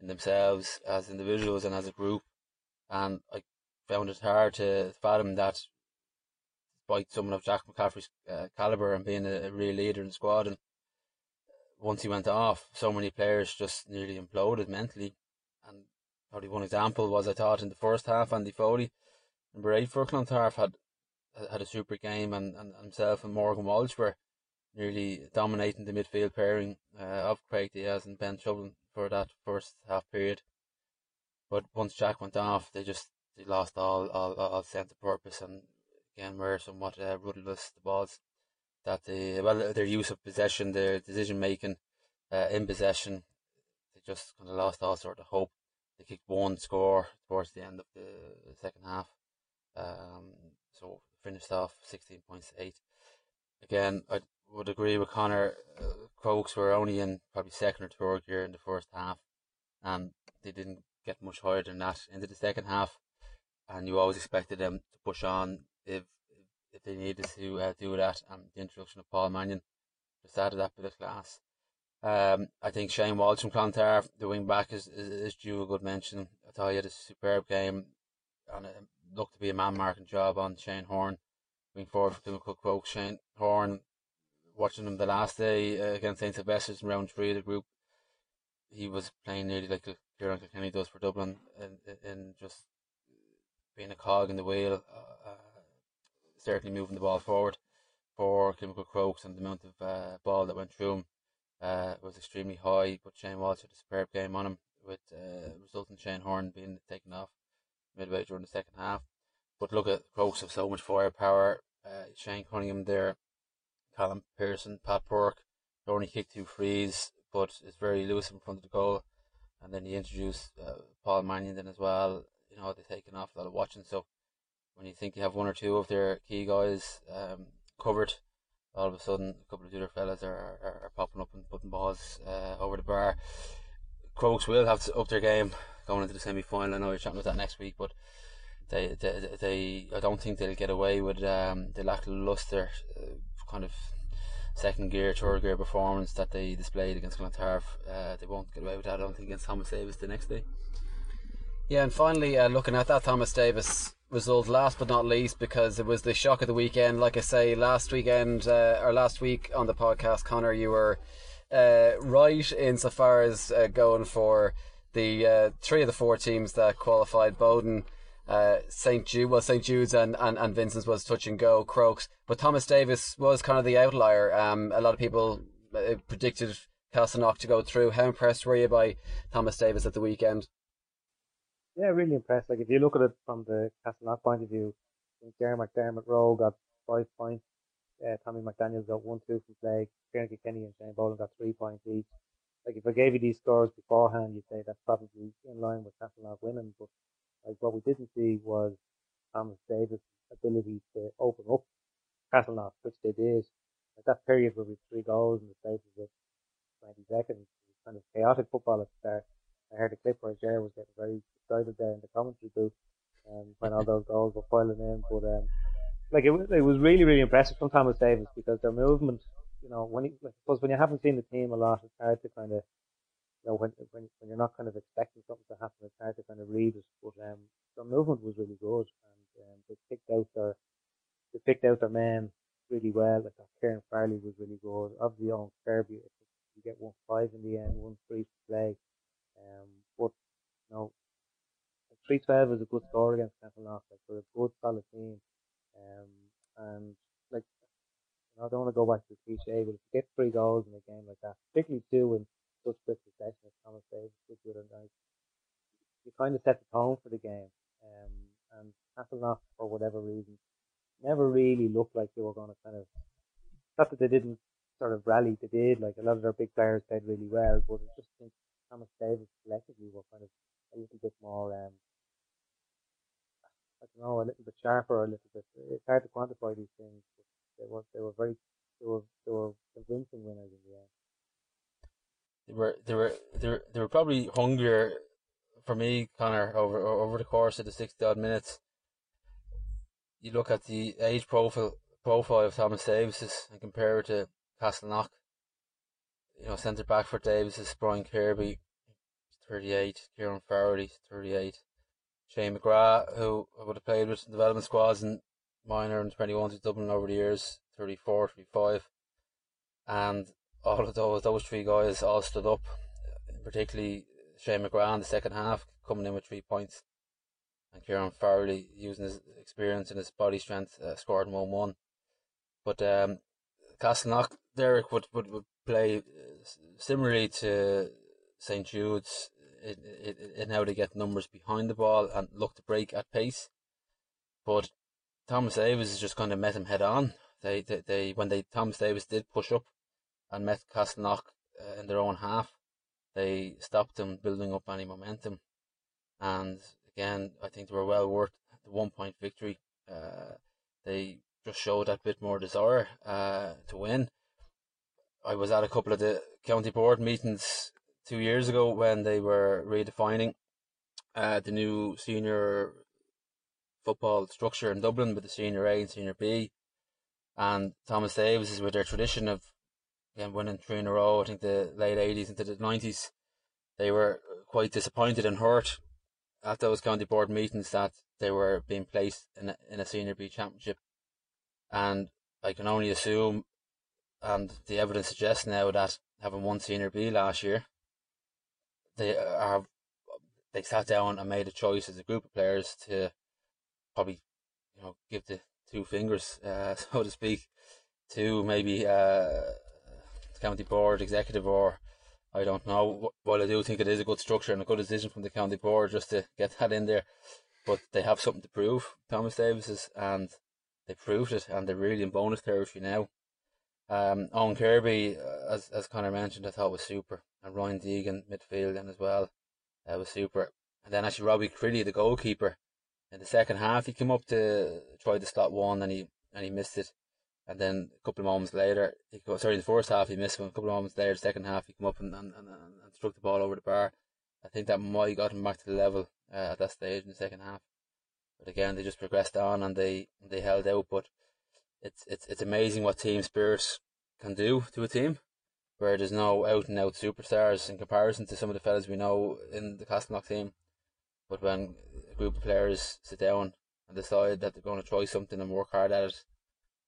in themselves as individuals and as a group. And I found it hard to fathom that despite someone of Jack McCaffrey's uh, calibre and being a, a real leader in the squad and once he went off, so many players just nearly imploded mentally. And probably one example was I thought in the first half, Andy Foley, number eight for Clontarf, had had a super game, and, and himself and Morgan Walsh were nearly dominating the midfield pairing uh, of Craig Dias and Ben Shovlin for that first half period. But once Jack went off, they just they lost all all, all sense of purpose, and again were somewhat uh, rudderless. The balls that the well their use of possession, their decision making uh, in possession, they just kind of lost all sort of hope. They kicked one score towards the end of the second half, um, so finished off sixteen points eight. Again, I would agree with Connor. Uh, were only in probably second or third gear in the first half, and they didn't get much higher than that into the second half. And you always expected them to push on if if they needed to uh, do that, and the introduction of Paul Mannion just added that bit of class. Um, I think Shane Walsh from Clontarf, the wing back, is, is, is due a good mention. I thought he had a superb game, and it looked to be a man marking job on Shane Horan. Going forward for Kilmacud Croke, Shane Horan, watching him the last day uh, against St Sylvester's in round three of the group, he was playing nearly like Kieran Kilkenny does for Dublin, and, and just being a cog in the wheel. Uh, uh certainly moving the ball forward for Kilmacud Crokes and the amount of uh, ball that went through him uh, was extremely high. But Shane Walsh had a superb game on him, with uh, resulting Shane Horan being taken off midway during the second half. But look at Crokes have so much firepower. Uh, Shane Cunningham there, Callum Pearson, Pat Burke. They only kicked two frees, but it's very loose in front of the goal. And then he introduced uh, Paul Mannion then as well. You know, they're taking off a lot of watching. So when you think you have one or two of their key guys um, covered, all of a sudden a couple of other fellas are, are, are popping up and putting balls uh, over the bar. Crokes will have to up their game going into the semi final. I know you're chatting about that next week, but they, they, they I don't think they'll get away with um, the lackluster uh, kind of second gear, third gear performance that they displayed against Clontarf. Uh, they won't get away with that, I don't think, against Thomas Davis the next day. Yeah, and finally, uh, looking at that Thomas Davis result last but not least because it was the shock of the weekend. Like I say, last weekend uh, or last week on the podcast, Connor, you were uh, right insofar as uh, going for the uh, three of the four teams that qualified. Boden uh, St. Jude, well, St. Jude's and, and, and Vincent's was touch and go, Crokes. But Thomas Davis was kind of the outlier. Um, a lot of people uh, predicted Castleknock to go through. How impressed were you by Thomas Davis at the weekend? Yeah, really impressed. Like if you look at it from the Castleknock point of view, I think Jerry McDermott Rowe got five points. Uh, Tommy McDaniel got one, two from play. Kieran Kenny and Shane Boland got three points each. Like if I gave you these scores beforehand, you'd say that's probably in line with Castleknock winning. But like what we didn't see was Thomas Davis' ability to open up Castleknock, which they did. Like that period where we had three goals in the space of 20 seconds, it was kind of chaotic football at the start. I heard a clip where Jerry was getting very excited there in the commentary booth um, when all those goals were piling in. But um, like it, was, it was really, really impressive from Thomas Davis because their movement, you know, when he, I suppose when you haven't seen the team a lot, it's hard to kind of you know, when, when, when you're not kind of expecting something to happen, it's hard to kind of read it. But, um, their movement was really good and, um, they picked out their, they picked out their men really well. Like Kieran Farley was really good. Obviously on Kirby, you get one five in the end, one three to play. Um, but, you know, 312 is a good score against Castleknock. Like, they're a good solid team. Um, and like, you know, I don't want to go back to the cliche, but if you get three goals in a game like that, particularly two in such quick succession as Thomas Davis did the other night, you kind of set the tone for the game. Um, and Castleknock, for whatever reason, never really looked like they were going to kind of, not that they didn't sort of rally, they did, like a lot of their big players played really well, but I just think Thomas Davis collectively were kind of a little bit more, um, I don't know, a little bit sharper, a little bit, it's hard to quantify these things, they were, they were very, they were, they were convincing winners in the end they were they were they were, they were probably hungrier for me, Connor, over over the course of the sixty odd minutes. You look at the age profile profile of Thomas Davis and compare it to Castleknock. You know, centre back for Davis is Brian Kirby, thirty eight, Kieran Farrelly, thirty eight. Shane McGrath, who would have played with development squads and minor and 21 to Dublin over the years, 34, 35. And all of those those three guys all stood up, particularly Shane McGrath in the second half, coming in with three points, and Kieran Farrelly using his experience and his body strength, uh, scored one one. But um, Castleknock, Derek would, would, would play uh, similarly to St Jude's in, in, in how they get numbers behind the ball and look to break at pace. But Thomas Davis just kind of met him head on. They, they, they when they Thomas Davis did push up, and met Castleknock uh, in their own half. They stopped them building up any momentum. And again, I think they were well worth the one point victory. Uh, they just showed that bit more desire uh, to win. I was at a couple of the county board meetings two years ago when they were redefining uh, the new senior football structure in Dublin with the senior A and senior B. And Thomas Davis is with their tradition of again winning three in a row. I think the late eighties into the nineties, they were quite disappointed and hurt at those county board meetings that they were being placed in a, in a senior B championship, and I can only assume, and the evidence suggests now that having won senior B last year, they are they sat down and made a choice as a group of players to probably you know give the two fingers, uh, so to speak, to maybe uh, county board executive or I don't know. While I do think it is a good structure and a good decision from the county board just to get that in there, but they have something to prove. Thomas Davis and they proved it, and they're really in bonus territory now. Um, Owen Kirby, uh, as as Connor mentioned, I thought was super, and Ryan Deegan midfield and as well, that was super. And then actually Robbie Crilly, the goalkeeper, in the second half, he came up to try to slot one and he and he missed it. And then a couple of moments later, he go, sorry, in the first half he missed one. A couple of moments later, the second half he came up and, and, and, and struck the ball over the bar. I think that might have got him back to the level uh, at that stage in the second half. But again, they just progressed on and they they held out. But it's it's it's amazing what team spirit can do to a team, where there's no out and out superstars in comparison to some of the fellas we know in the Castleknock team. But when a group of players sit down and decide that they're going to try something and work hard at it,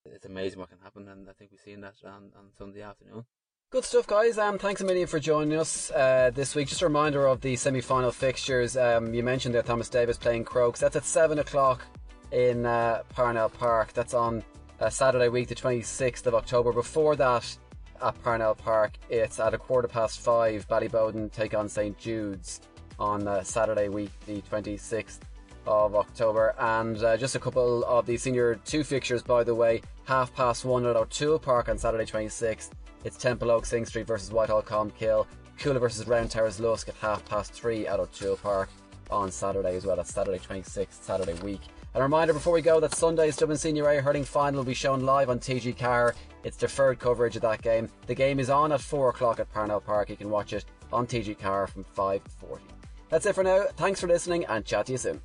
it's amazing what can happen, and I think we've seen that on, on Sunday afternoon. Good stuff, guys. Um, thanks a million for joining us uh, this week. Just a reminder of the semi-final fixtures. Um, you mentioned there Thomas Davis playing Crokes. That's at seven o'clock in uh, Parnell Park. That's on uh, Saturday week, the 26th of October. Before that, at Parnell Park, it's at a quarter past five. Ballyboden take on St Jude's on uh, Saturday week, the 26th of October. And uh, just a couple of the senior two fixtures, by the way. Half past one at O'Toole Park on Saturday 26th. It's Templeogue Synge Street versus Whitehall Colmcille. Cuala versus Round Towers Lusk at half past three at O'Toole Park on Saturday as well. That's Saturday 26th, Saturday week. And a reminder before we go that Sunday's Dublin Senior A hurling final will be shown live on TG Ceathair. It's deferred coverage of that game. The game is on at 4 o'clock at Parnell Park. You can watch it on TG Ceathair from 5.40. That's it for now. Thanks for listening and chat to you soon.